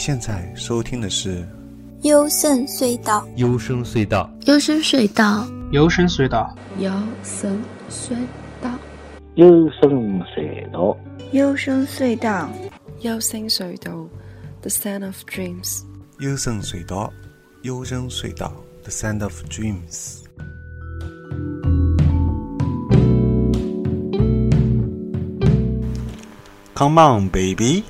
现在收听的是《幽深隧道》。幽深隧道，幽深隧道，幽深隧道，幽深隧道，幽深隧道，幽深隧道，幽深隧道，The Sound of Dreams。幽深隧道，幽深隧道，The Sound of Dreams。Come on, baby！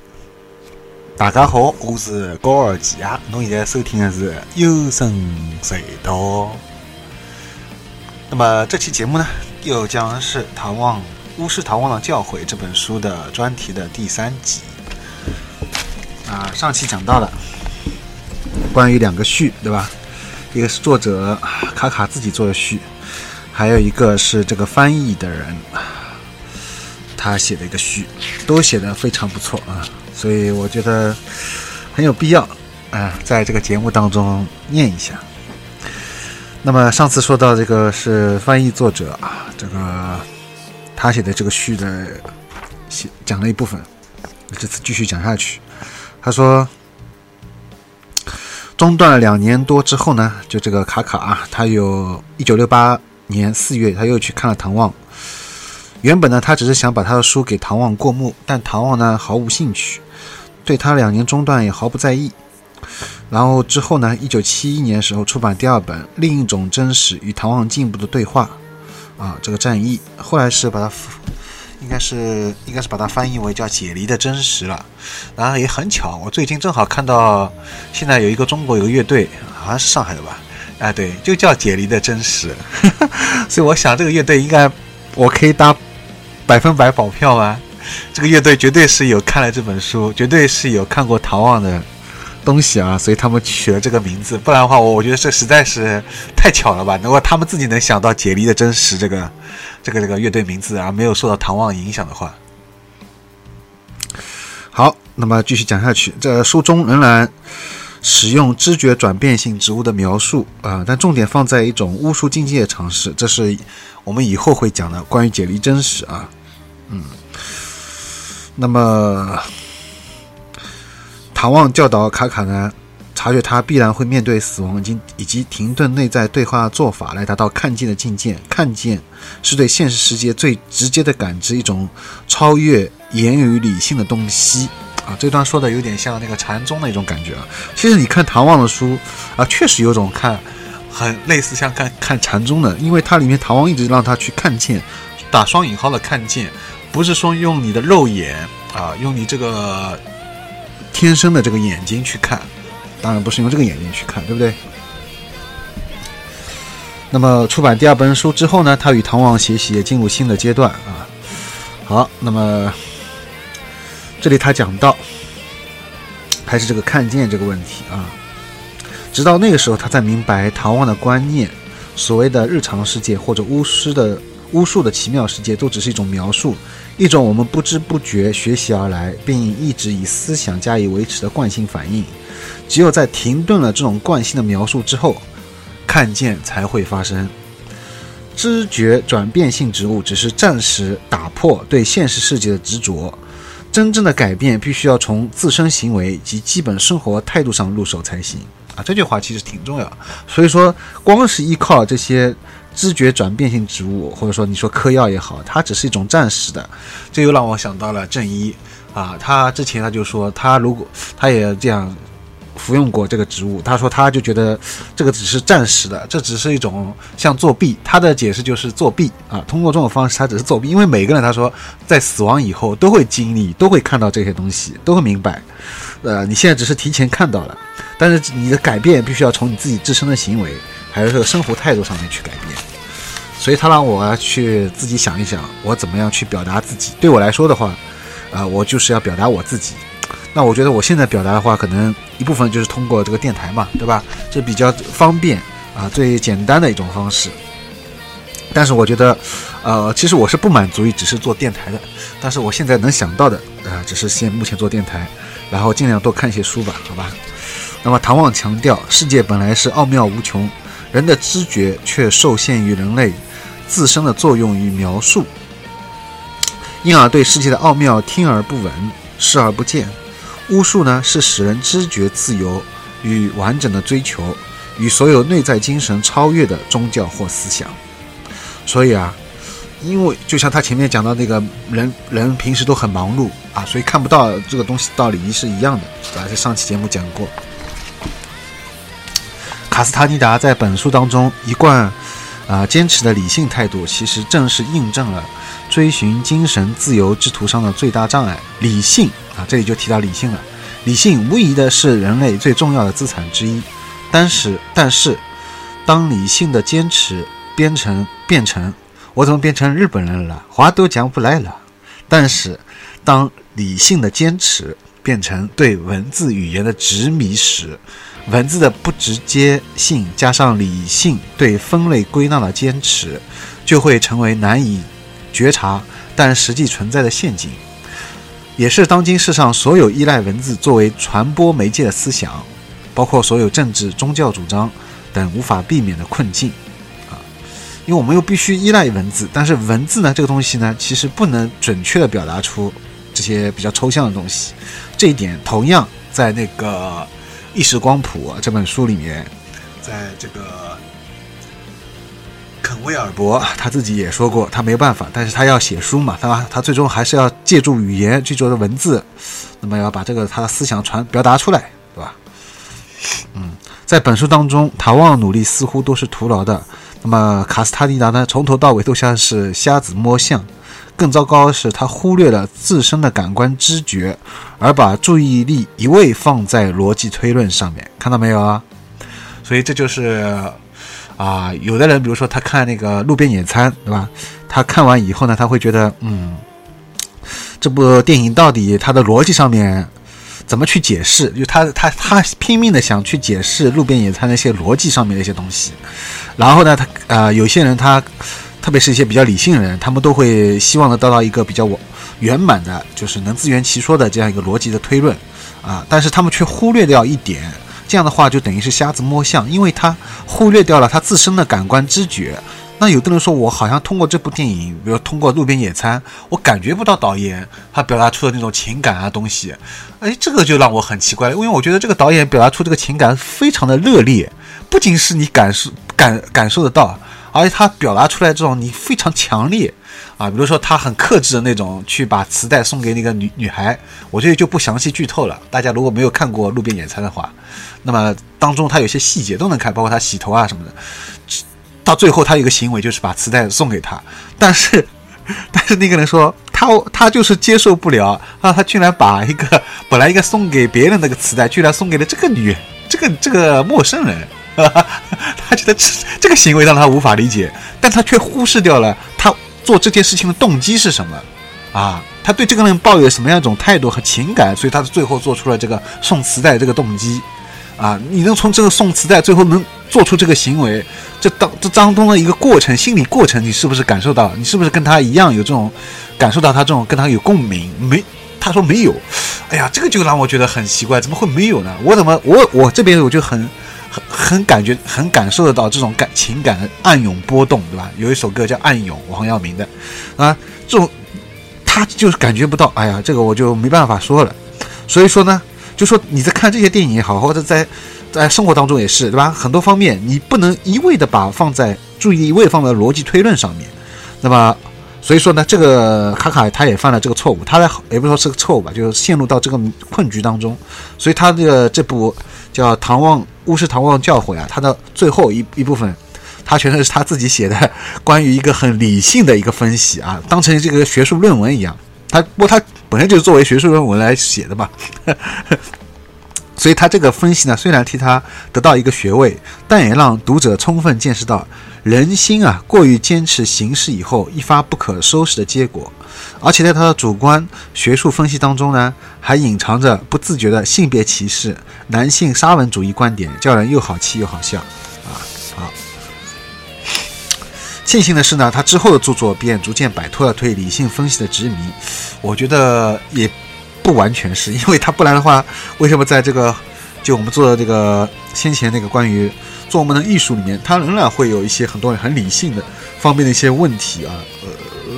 大家好，我是高尔基啊。侬现在收听的是《幽深隧道》。那么这期节目呢，又将是《唐望巫师唐望的教诲》这本书的专题的第三集。啊，上期讲到了关于两个序，对吧？一个是作者卡卡自己做的序，还有一个是这个翻译的人。他写的一个序，都写的非常不错啊，所以我觉得很有必要啊，在这个节目当中念一下。那么上次说到这个是翻译作者啊，这个他写的这个序的写讲了一部分，这次继续讲下去。他说，中断了两年多之后呢，就这个卡卡啊，他有一九六八年四月，他又去看了唐望。原本呢，他只是想把他的书给唐望过目，但唐望呢毫无兴趣，对他两年中断也毫不在意。然后之后呢，一九七一年时候出版第二本《另一种真实与唐望进一步的对话》，啊，这个战役后来是把它，应该是应该是把它翻译为叫《解离的真实》了。然后也很巧，我最近正好看到现在有一个中国有个乐队，好像是上海的吧？哎，对，就叫《解离的真实》，所以我想这个乐队应该我可以搭。百分百保票啊！这个乐队绝对是有看了这本书，绝对是有看过唐望的东西啊，所以他们取了这个名字。不然的话，我我觉得这实在是太巧了吧？如果他们自己能想到解离的真实这个这个这个乐队名字而没有受到唐望影响的话，好，那么继续讲下去。这书中仍然使用知觉转变性植物的描述啊，但重点放在一种巫术境界尝试，这是我们以后会讲的关于解离真实啊。嗯，那么唐望教导卡卡呢，察觉他必然会面对死亡，以及以及停顿内在对话做法来达到看见的境界。看见是对现实世界最直接的感知，一种超越言语理性的东西啊。这段说的有点像那个禅宗的一种感觉啊。其实你看唐望的书啊，确实有种看很类似像看看禅宗的，因为它里面唐望一直让他去看见，打双引号的看见。不是说用你的肉眼啊，用你这个天生的这个眼睛去看，当然不是用这个眼睛去看，对不对？那么出版第二本书之后呢，他与唐王学习也进入新的阶段啊。好，那么这里他讲到还是这个看见这个问题啊，直到那个时候他才明白唐望的观念，所谓的日常世界或者巫师的。巫术的奇妙世界都只是一种描述，一种我们不知不觉学习而来，并一直以思想加以维持的惯性反应。只有在停顿了这种惯性的描述之后，看见才会发生。知觉转变性植物只是暂时打破对现实世界的执着，真正的改变必须要从自身行为及基本生活态度上入手才行。啊，这句话其实挺重要。所以说，光是依靠这些。知觉转变性植物，或者说你说嗑药也好，它只是一种暂时的。这又让我想到了正一啊，他之前他就说，他如果他也这样服用过这个植物，他说他就觉得这个只是暂时的，这只是一种像作弊。他的解释就是作弊啊，通过这种方式他只是作弊，因为每个人他说在死亡以后都会经历，都会看到这些东西，都会明白。呃，你现在只是提前看到了，但是你的改变必须要从你自己自身的行为。还是这个生活态度上面去改变，所以他让我去自己想一想，我怎么样去表达自己。对我来说的话，啊，我就是要表达我自己。那我觉得我现在表达的话，可能一部分就是通过这个电台嘛，对吧？这比较方便啊，最简单的一种方式。但是我觉得，呃，其实我是不满足于只是做电台的。但是我现在能想到的，啊，只是先目前做电台，然后尽量多看一些书吧，好吧？那么唐望强调，世界本来是奥妙无穷。人的知觉却受限于人类自身的作用与描述，因而对世界的奥妙听而不闻，视而不见。巫术呢是使人知觉自由与完整的追求，与所有内在精神超越的宗教或思想。所以啊，因为就像他前面讲到那个人人平时都很忙碌啊，所以看不到这个东西道理是一样的。啊，在上期节目讲过，卡斯塔尼达在本书当中一贯啊坚持的理性态度，其实正是印证了追寻精神自由之途上的最大障碍——理性啊。这里就提到理性了，理性无疑的是人类最重要的资产之一。但是，但是，当理性的坚持变成变成，我怎么变成日本人了？话都讲不来了。但是，当理性的坚持变成对文字语言的执迷时，文字的不直接性加上理性对分类归纳的坚持，就会成为难以觉察但实际存在的陷阱，也是当今世上所有依赖文字作为传播媒介的思想，包括所有政治、宗教主张等无法避免的困境啊！因为我们又必须依赖文字，但是文字呢，这个东西呢，其实不能准确的表达出这些比较抽象的东西，这一点同样在那个。《意识光谱》这本书里面，在这个肯威尔伯他自己也说过，他没办法，但是他要写书嘛，他他最终还是要借助语言，借助的文字，那么要把这个他的思想传表达出来，对吧？嗯，在本书当中，唐望努力似乎都是徒劳的，那么卡斯塔尼达呢，从头到尾都像是瞎子摸象。更糟糕的是，他忽略了自身的感官知觉，而把注意力一味放在逻辑推论上面。看到没有啊？所以这就是啊，有的人，比如说他看那个路边野餐，对吧？他看完以后呢，他会觉得，嗯，这部电影到底它的逻辑上面怎么去解释？就他他他拼命的想去解释路边野餐那些逻辑上面的一些东西。然后呢，他啊，有些人他。特别是一些比较理性的人，他们都会希望的得到一个比较圆满的，就是能自圆其说的这样一个逻辑的推论啊。但是他们却忽略掉一点，这样的话就等于是瞎子摸象，因为他忽略掉了他自身的感官知觉。那有的人说，我好像通过这部电影，比如通过路边野餐，我感觉不到导演他表达出的那种情感啊东西。哎，这个就让我很奇怪了，因为我觉得这个导演表达出这个情感非常的热烈，不仅是你感受感感受得到。而且他表达出来这种你非常强烈啊，比如说他很克制的那种去把磁带送给那个女女孩，我这里就不详细剧透了。大家如果没有看过《路边野餐》的话，那么当中他有些细节都能看，包括他洗头啊什么的。到最后他有一个行为就是把磁带送给他，但是 但是那个人说他他就是接受不了啊，他居然把一个本来应该送给别人那个磁带，居然送给了这个女这个这个陌生人。他觉得这这个行为让他无法理解，但他却忽视掉了他做这件事情的动机是什么啊？他对这个人抱有什么样一种态度和情感？所以他最后做出了这个送磁带这个动机啊！你能从这个送磁带最后能做出这个行为，这当这当中的一个过程，心理过程，你是不是感受到？你是不是跟他一样有这种感受到他这种跟他有共鸣？没，他说没有。哎呀，这个就让我觉得很奇怪，怎么会没有呢？我怎么我我这边我就很。很很感觉很感受得到这种感情感的暗涌波动，对吧？有一首歌叫《暗涌》，王耀明的啊，这种他就是感觉不到。哎呀，这个我就没办法说了。所以说呢，就说你在看这些电影也好，或者在在生活当中也是，对吧？很多方面你不能一味的把放在注意力一味放在逻辑推论上面。那么，所以说呢，这个卡卡他也犯了这个错误，他在也不说是个错误吧，就是陷入到这个困局当中。所以他这个这部叫《唐望》。巫师唐望教诲啊，他的最后一一部分，他全都是他自己写的，关于一个很理性的一个分析啊，当成这个学术论文一样。他不过他本身就是作为学术论文来写的嘛，所以他这个分析呢，虽然替他得到一个学位，但也让读者充分见识到人心啊过于坚持形式以后一发不可收拾的结果。而且在他的主观学术分析当中呢，还隐藏着不自觉的性别歧视、男性沙文主义观点，叫人又好气又好笑啊！好，庆幸的是呢，他之后的著作便逐渐摆脱了对理性分析的执迷。我觉得也不完全是因为他，不然的话，为什么在这个就我们做的这个先前那个关于做我们的艺术里面，它仍然会有一些很多人很理性的方面的一些问题啊？呃。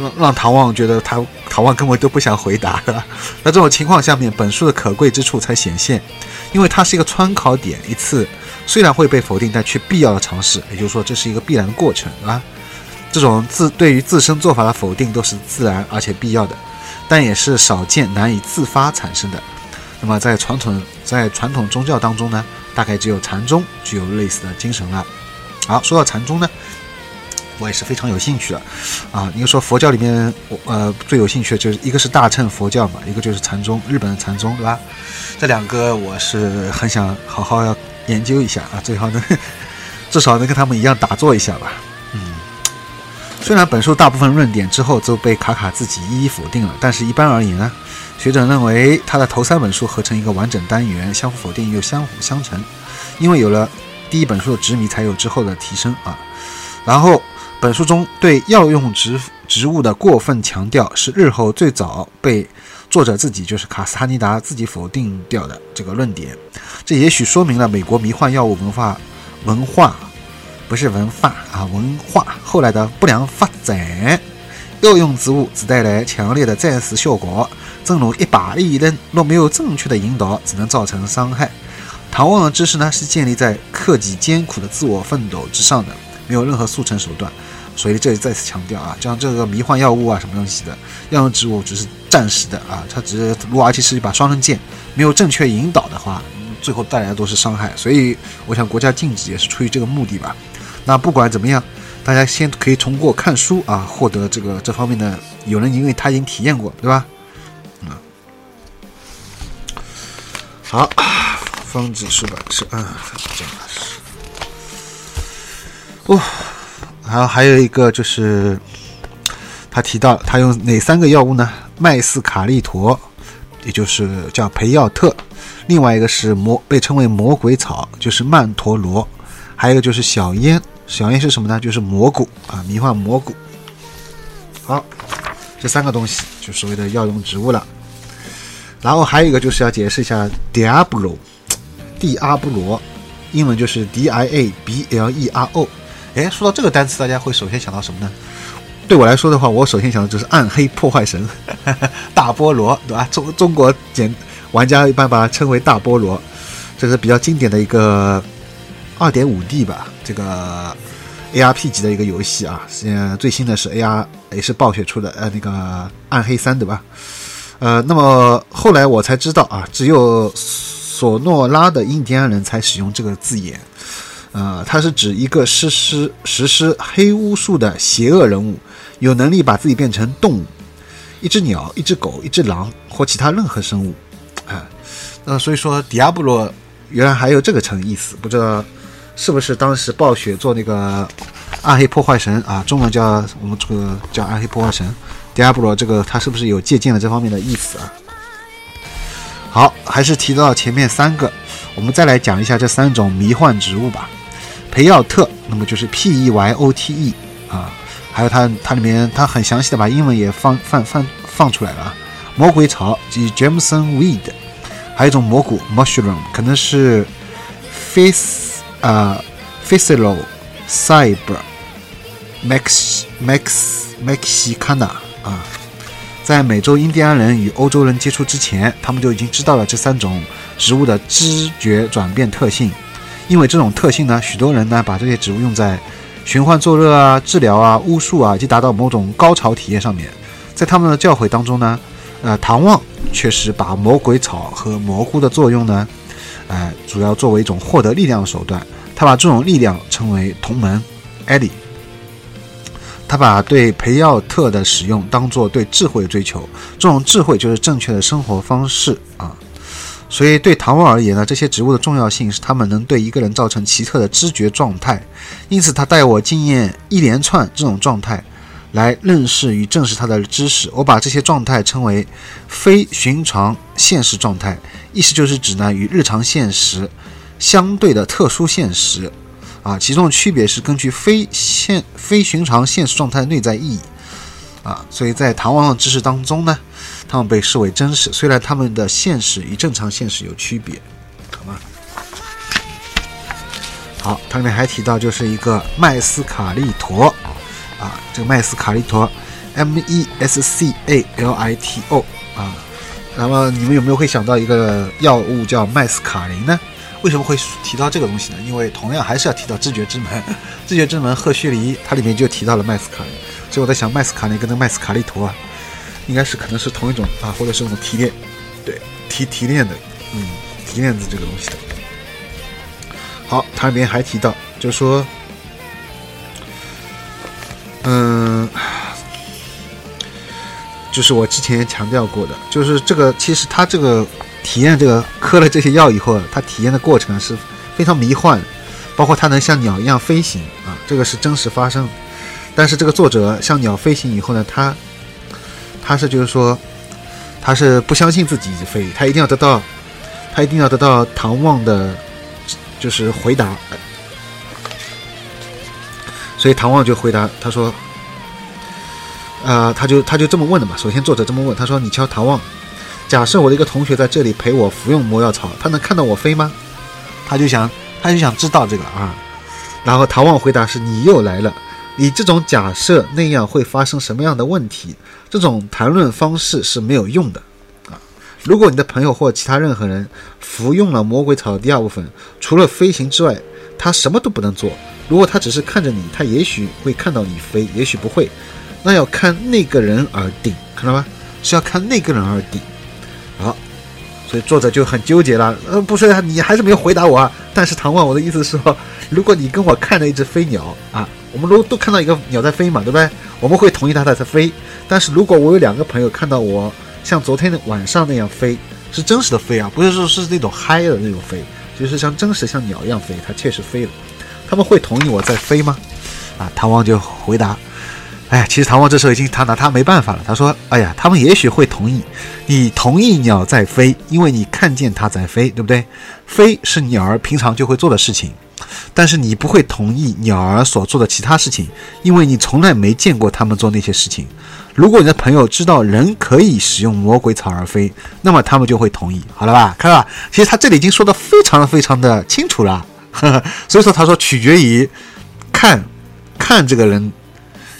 让让唐望觉得他唐望根本都不想回答的。那这种情况下面，本书的可贵之处才显现，因为它是一个穿考点，一次虽然会被否定，但却必要的尝试。也就是说，这是一个必然的过程啊。这种自对于自身做法的否定都是自然而且必要的，但也是少见难以自发产生的。那么在传统在传统宗教当中呢，大概只有禅宗具有类似的精神了。好，说到禅宗呢。我也是非常有兴趣的，啊，你说佛教里面，我呃最有兴趣的就是一个是大乘佛教嘛，一个就是禅宗，日本的禅宗，对吧？这两个我是很想好好要研究一下啊，最好能 至少能跟他们一样打坐一下吧。嗯，虽然本书大部分论点之后都被卡卡自己一一否定了，但是一般而言呢，学者认为他的头三本书合成一个完整单元，相互否定又相辅相成，因为有了第一本书的执迷，才有之后的提升啊，然后。本书中对药用植植物的过分强调，是日后最早被作者自己，就是卡斯哈尼达自己否定掉的这个论点。这也许说明了美国迷幻药物文化文化不是文化啊文化后来的不良发展。药用植物只带来强烈的暂时效果，正如一把利刃，若没有正确的引导，只能造成伤害。唐望的知识呢，是建立在克己艰苦的自我奋斗之上的，没有任何速成手段。所以这里再次强调啊，像这个迷幻药物啊，什么东西的药用植物只是暂时的啊，它只是如果而且是一把双刃剑，没有正确引导的话，最后带来的都是伤害。所以我想国家禁止也是出于这个目的吧。那不管怎么样，大家先可以通过看书啊，获得这个这方面的，有人因为他已经体验过，对吧？好，方子出版社啊，这样是，哦。然后还有一个就是，他提到他用哪三个药物呢？麦斯卡利陀，也就是叫培药特；另外一个是魔，被称为魔鬼草，就是曼陀罗；还有一个就是小烟，小烟是什么呢？就是蘑菇啊，迷幻蘑菇。好，这三个东西就所谓的药用植物了。然后还有一个就是要解释一下 Diablo，蒂阿布罗，英文就是 D I A B L E R O。哎，说到这个单词，大家会首先想到什么呢？对我来说的话，我首先想到就是暗黑破坏神 大菠萝，对吧？中中国简玩家一般把它称为大菠萝，这是比较经典的一个二点五 D 吧，这个 ARP 级的一个游戏啊。现在最新的是 AR，也是暴雪出的，呃，那个暗黑三，对吧？呃，那么后来我才知道啊，只有索诺拉的印第安人才使用这个字眼。呃，它是指一个实施实施黑巫术的邪恶人物，有能力把自己变成动物，一只鸟、一只狗、一只狼或其他任何生物。啊，那所以说，迪亚布罗原来还有这个层意思，不知道是不是当时暴雪做那个暗黑破坏神啊，中文叫我们这个叫暗黑破坏神，迪亚布罗这个他是不是有借鉴了这方面的意思啊？好，还是提到前面三个，我们再来讲一下这三种迷幻植物吧。培药特，那么就是 P E Y O T E 啊，还有它它里面它很详细的把英文也放放放放出来了啊。魔鬼草即 Jameson Weed，还有一种蘑菇 Mushroom，可能是 Face 啊 f a c i l Cyber Max Max Mexicana 啊，在美洲印第安人与欧洲人接触之前，他们就已经知道了这三种植物的知觉转变特性。因为这种特性呢，许多人呢把这些植物用在寻欢作乐啊、治疗啊、巫术啊，以及达到某种高潮体验上面。在他们的教诲当中呢，呃，唐望确实把魔鬼草和蘑菇的作用呢，呃，主要作为一种获得力量的手段。他把这种力量称为同门艾利。他把对培奥特的使用当做对智慧的追求，这种智慧就是正确的生活方式啊。所以，对唐望而言呢，这些植物的重要性是它们能对一个人造成奇特的知觉状态。因此，他带我经验一连串这种状态，来认识与证实他的知识。我把这些状态称为非寻常现实状态，意思就是指呢与日常现实相对的特殊现实。啊，其中的区别是根据非现非寻常现实状态的内在意义。啊，所以在唐王的知识当中呢。他们被视为真实，虽然他们的现实与正常现实有区别，好吗？好，它里面还提到就是一个麦斯卡利陀，啊，这个麦斯卡利陀 M E S C A L I T O 啊。那么你们有没有会想到一个药物叫麦斯卡林呢？为什么会提到这个东西呢？因为同样还是要提到知觉之门，知觉之门赫胥黎它里面就提到了麦斯卡林，所以我在想麦斯卡林跟那麦斯卡利图啊，应该是可能是同一种啊，或者是那种提炼，对提提炼的，嗯，提炼的这个东西的。好，它里面还提到，就是说，嗯。就是我之前强调过的，就是这个其实它这个体验这个喝了这些药以后，他体验的过程是非常迷幻，包括他能像鸟一样飞行啊，这个是真实发生。但是这个作者像鸟飞行以后呢，他他是就是说他是不相信自己飞，他一定要得到他一定要得到唐望的，就是回答。所以唐望就回答他说。啊，他就他就这么问的嘛。首先，作者这么问，他说：“你敲唐望，假设我的一个同学在这里陪我服用魔药草，他能看到我飞吗？”他就想，他就想知道这个啊。然后唐望回答是：“你又来了，你这种假设那样会发生什么样的问题？这种谈论方式是没有用的啊。如果你的朋友或其他任何人服用了魔鬼草的第二部分，除了飞行之外，他什么都不能做。如果他只是看着你，他也许会看到你飞，也许不会。”那要看那个人而定，看到吗？是要看那个人而定。好，所以作者就很纠结了。呃，不是，你还是没有回答我啊。但是唐万，我的意思是说，如果你跟我看了一只飞鸟啊，我们都都看到一个鸟在飞嘛，对不对？我们会同意它在飞。但是如果我有两个朋友看到我像昨天的晚上那样飞，是真实的飞啊，不是说是那种嗨的那种飞，就是像真实像鸟一样飞，它确实飞了。他们会同意我在飞吗？啊，唐王就回答。哎，其实唐王这时候已经他拿他没办法了。他说：“哎呀，他们也许会同意，你同意鸟在飞，因为你看见它在飞，对不对？飞是鸟儿平常就会做的事情，但是你不会同意鸟儿所做的其他事情，因为你从来没见过他们做那些事情。如果你的朋友知道人可以使用魔鬼草而飞，那么他们就会同意，好了吧？看吧，其实他这里已经说的非常非常的清楚了。所以说，他说取决于看看这个人。”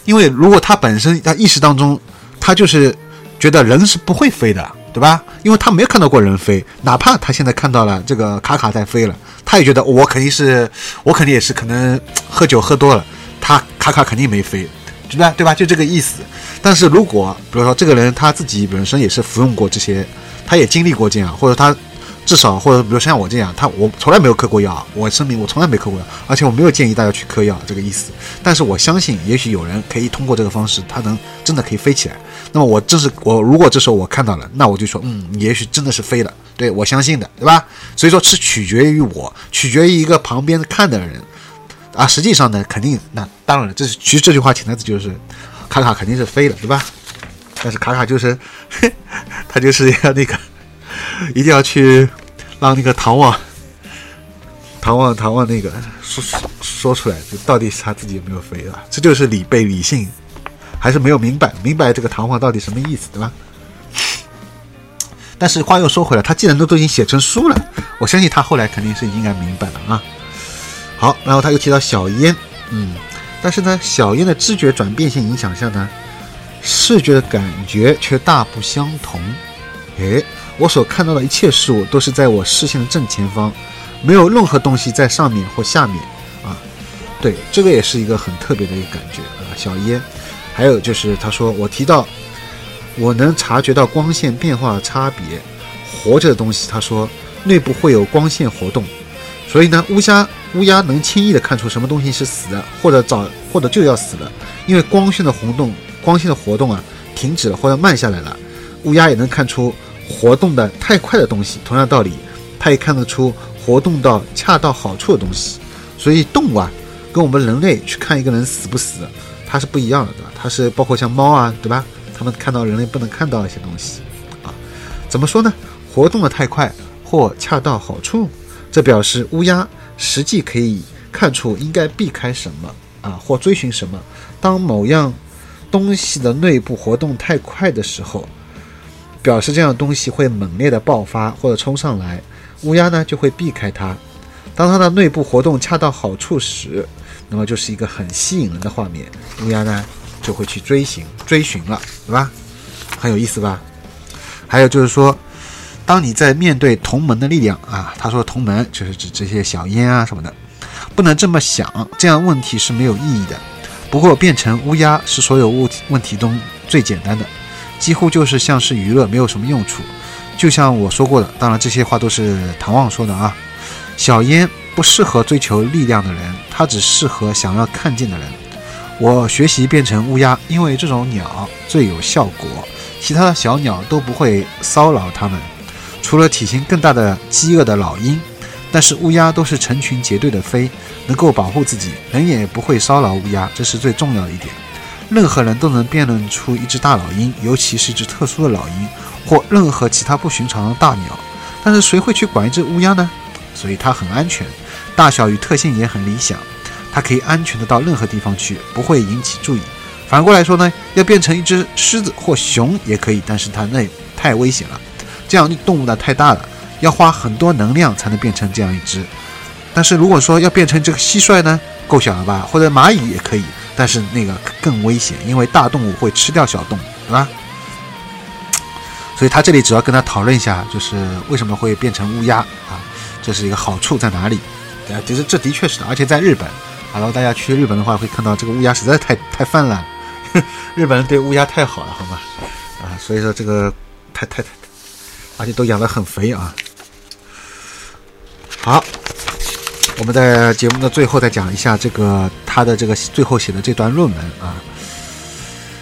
因为如果他本身他意识当中，他就是觉得人是不会飞的，对吧？因为他没有看到过人飞，哪怕他现在看到了这个卡卡在飞了，他也觉得我肯定是，我肯定也是可能喝酒喝多了，他卡卡肯定没飞，对吧？对吧？就这个意思。但是如果比如说这个人他自己本身也是服用过这些，他也经历过这样，或者他。至少，或者比如像我这样，他我从来没有嗑过药，我声明我从来没嗑过药，而且我没有建议大家去嗑药这个意思。但是我相信，也许有人可以通过这个方式，他能真的可以飞起来。那么我这是我如果这时候我看到了，那我就说，嗯，也许真的是飞了，对我相信的，对吧？所以说是取决于我，取决于一个旁边看的人啊。实际上呢，肯定那当然了，这是其实这句话潜台词就是，卡卡肯定是飞了，对吧？但是卡卡就是他就是要那个。一定要去让那个唐望、唐望、唐望那个说说出来，就到底是他自己有没有飞啊？这就是理被理性还是没有明白明白这个唐望到底什么意思，对吧？但是话又说回来，他既然都都已经写成书了，我相信他后来肯定是应该明白了啊。好，然后他又提到小烟，嗯，但是呢，小烟的知觉转变性影响下呢，视觉的感觉却大不相同，诶。我所看到的一切事物都是在我视线的正前方，没有任何东西在上面或下面。啊，对，这个也是一个很特别的一个感觉啊。小烟，还有就是他说我提到我能察觉到光线变化差别，活着的东西，他说内部会有光线活动，所以呢，乌鸦乌鸦能轻易的看出什么东西是死的，或者早或者就要死了，因为光线的活动光线的活动啊停止了或者慢下来了，乌鸦也能看出。活动的太快的东西，同样道理，它也看得出活动到恰到好处的东西。所以动物啊，跟我们人类去看一个人死不死，它是不一样的，对吧？它是包括像猫啊，对吧？它们看到人类不能看到一些东西啊。怎么说呢？活动的太快或恰到好处，这表示乌鸦实际可以看出应该避开什么啊，或追寻什么。当某样东西的内部活动太快的时候。表示这样东西会猛烈的爆发或者冲上来，乌鸦呢就会避开它。当它的内部活动恰到好处时，那么就是一个很吸引人的画面。乌鸦呢就会去追寻追寻了，对吧？很有意思吧？还有就是说，当你在面对同门的力量啊，他说同门就是指这些小烟啊什么的，不能这么想，这样问题是没有意义的。不过变成乌鸦是所有问题问题中最简单的，几乎就是像是娱乐，没有什么用处。就像我说过的，当然这些话都是唐望说的啊。小烟不适合追求力量的人，它只适合想要看见的人。我学习变成乌鸦，因为这种鸟最有效果，其他的小鸟都不会骚扰它们，除了体型更大的饥饿的老鹰。但是乌鸦都是成群结队的飞，能够保护自己，人也不会骚扰乌鸦，这是最重要的一点。任何人都能辨认出一只大老鹰，尤其是一只特殊的老鹰，或任何其他不寻常的大鸟。但是谁会去管一只乌鸦呢？所以它很安全，大小与特性也很理想，它可以安全的到任何地方去，不会引起注意。反过来说呢，要变成一只狮子或熊也可以，但是它那太危险了，这样动物呢太大了。要花很多能量才能变成这样一只，但是如果说要变成这个蟋蟀呢，够小了吧？或者蚂蚁也可以，但是那个更危险，因为大动物会吃掉小动物，对吧？所以他这里主要跟他讨论一下，就是为什么会变成乌鸦啊？这是一个好处在哪里？啊，其实这的确是的，而且在日本，然后大家去日本的话会看到这个乌鸦实在太太泛滥，日本人对乌鸦太好了，好吗？啊，所以说这个太太太，而且都养得很肥啊。好，我们在节目的最后再讲一下这个他的这个最后写的这段论文啊。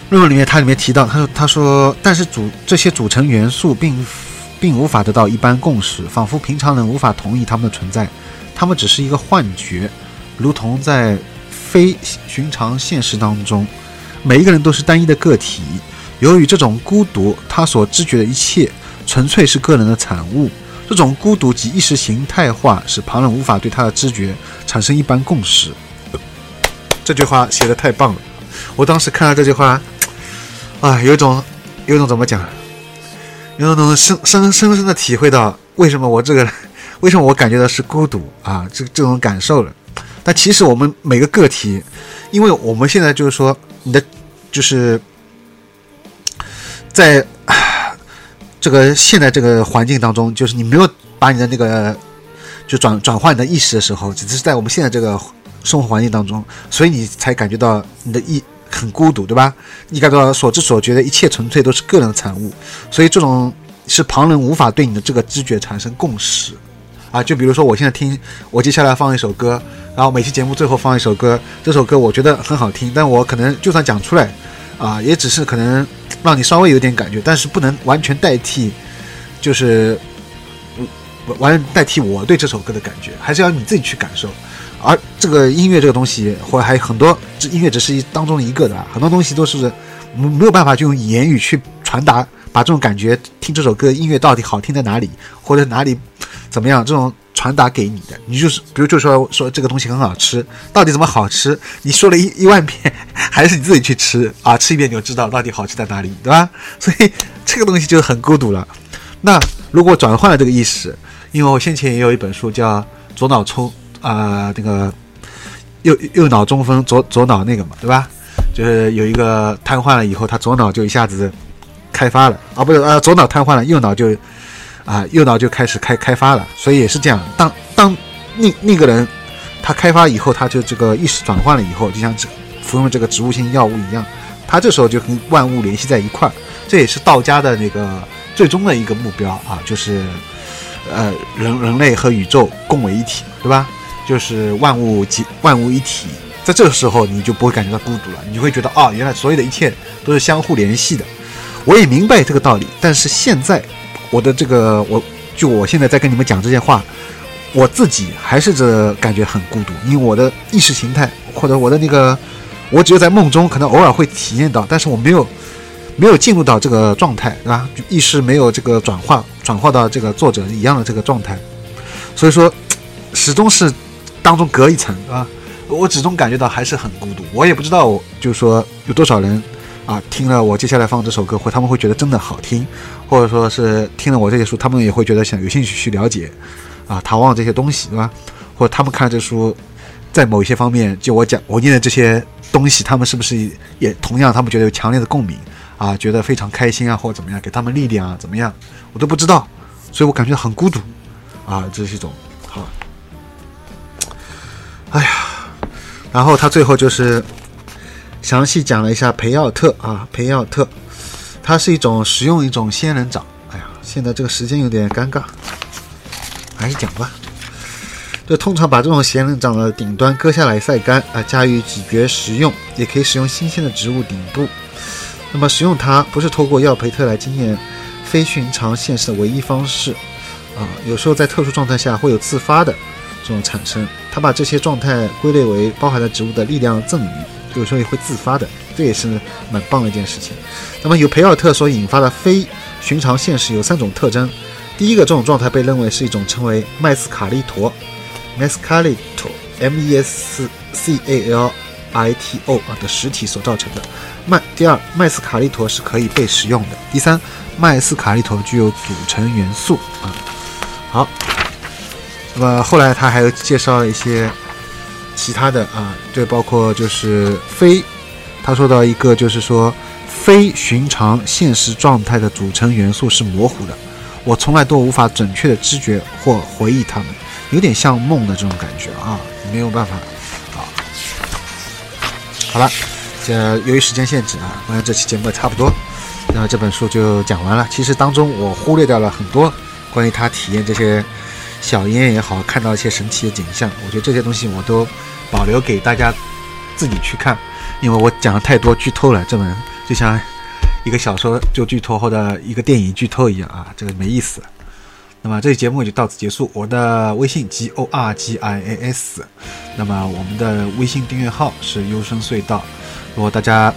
论文里面，他里面提到，他说他说，但是组这些组成元素并并无法得到一般共识，仿佛平常人无法同意他们的存在，他们只是一个幻觉，如同在非寻常现实当中，每一个人都是单一的个体。由于这种孤独，他所知觉的一切纯粹是个人的产物。这种孤独及意识形态化，使旁人无法对他的知觉产生一般共识。这句话写的太棒了！我当时看到这句话，啊，有一种，有一种怎么讲？有一种深深深深的体会到为什么我这个，为什么我感觉到是孤独啊？这这种感受了。但其实我们每个个体，因为我们现在就是说，你的就是在。这个现在这个环境当中，就是你没有把你的那个就转转换你的意识的时候，只是在我们现在这个生活环境当中，所以你才感觉到你的意很孤独，对吧？你感觉到所知所觉的一切纯粹都是个人的产物，所以这种是旁人无法对你的这个知觉产生共识啊。就比如说我现在听，我接下来放一首歌，然后每期节目最后放一首歌，这首歌我觉得很好听，但我可能就算讲出来啊，也只是可能。让你稍微有点感觉，但是不能完全代替，就是完代替我对这首歌的感觉，还是要你自己去感受。而这个音乐这个东西，或者还有很多，这音乐只是一当中一个的，很多东西都是没有办法就用言语去传达，把这种感觉，听这首歌音乐到底好听在哪里，或者哪里怎么样，这种。传达给你的，你就是，比如就说说这个东西很好吃，到底怎么好吃？你说了一一万遍，还是你自己去吃啊？吃一遍你就知道到底好吃在哪里，对吧？所以这个东西就很孤独了。那如果转换了这个意识，因为我先前也有一本书叫《左脑冲啊，那个右右脑中风，左左脑那个嘛，对吧？就是有一个瘫痪了以后，他左脑就一下子开发了啊，不是啊，左脑瘫痪了，右脑就。啊，右脑就开始开开发了，所以也是这样。当当那那个人他开发以后，他就这个意识转换了以后，就像这服用这个植物性药物一样，他这时候就跟万物联系在一块儿。这也是道家的那个最终的一个目标啊，就是呃人人类和宇宙共为一体，对吧？就是万物集万物一体。在这个时候，你就不会感觉到孤独了，你会觉得啊，原来所有的一切都是相互联系的。我也明白这个道理，但是现在。我的这个，我就我现在在跟你们讲这些话，我自己还是这感觉很孤独，因为我的意识形态或者我的那个，我只有在梦中可能偶尔会体验到，但是我没有没有进入到这个状态，对吧？意识没有这个转化，转化到这个作者一样的这个状态，所以说始终是当中隔一层，对吧？我始终感觉到还是很孤独，我也不知道，就是说有多少人。啊，听了我接下来放这首歌，或他们会觉得真的好听，或者说是听了我这些书，他们也会觉得想有兴趣去了解，啊，唐望这些东西，对吧？或者他们看这书，在某一些方面，就我讲我念的这些东西，他们是不是也同样，他们觉得有强烈的共鸣啊，觉得非常开心啊，或者怎么样，给他们力量啊，怎么样，我都不知道，所以我感觉很孤独啊，这是一种好。哎呀，然后他最后就是详细讲了一下培奥特啊，培奥特，它是一种食用一种仙人掌。哎呀，现在这个时间有点尴尬，还是讲吧。就通常把这种仙人掌的顶端割下来晒干啊，加以咀嚼食用，也可以使用新鲜的植物顶部。那么食用它不是透过药培特来经验非寻常现实的唯一方式啊，有时候在特殊状态下会有自发的这种产生。他把这些状态归类为包含了植物的力量赠予，有时候也会自发的，这也是蛮棒的一件事情。那么由培尔特所引发的非寻常现实有三种特征，第一个这种状态被认为是一种称为麦斯卡利陀。mescalito，M-E-S-C-A-L-I-T-O 啊的实体所造成的麦。第二，麦斯卡利陀是可以被食用的。第三，麦斯卡利陀具有组成元素啊。好，那么后来他还有介绍一些其他的啊，对包括就是非，他说到一个就是说非寻常现实状态的组成元素是模糊的，我从来都无法准确的知觉或回忆它们。有点像梦的这种感觉啊，没有办法啊。好了，这由于时间限制啊，关于这期节目差不多，那这本书就讲完了。其实当中我忽略掉了很多关于他体验这些小烟也好，看到一些神奇的景象，我觉得这些东西我都保留给大家自己去看，因为我讲的太多剧透了。这本就像一个小说就剧透或者一个电影剧透一样啊，这个没意思。那么这期节目就到此结束。我的微信 G O R G I A S，那么我们的微信订阅号是优声隧道。如果大家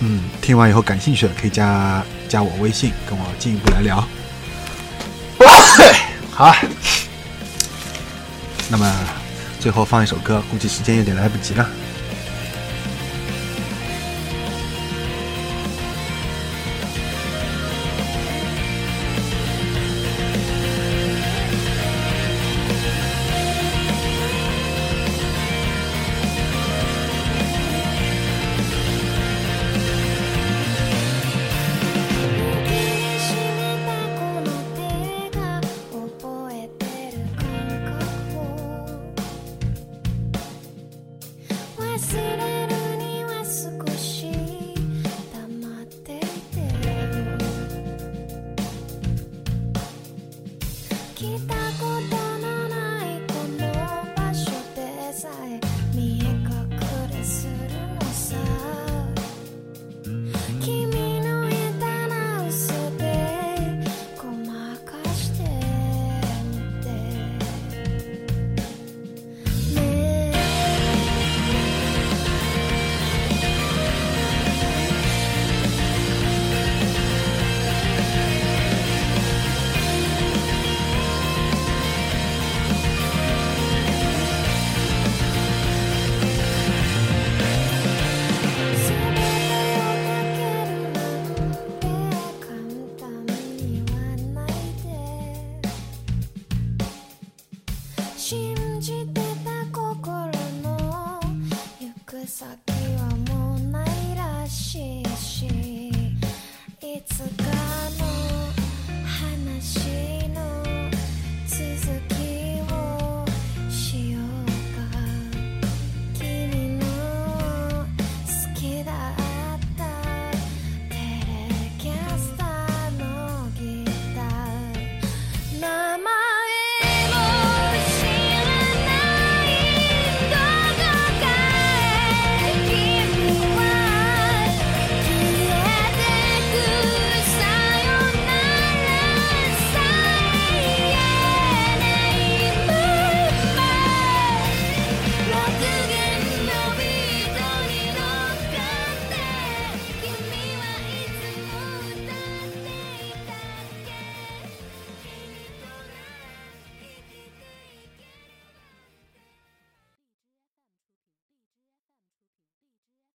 嗯听完以后感兴趣的，可以加加我微信，跟我进一步来聊。好，那么最后放一首歌，估计时间有点来不及了。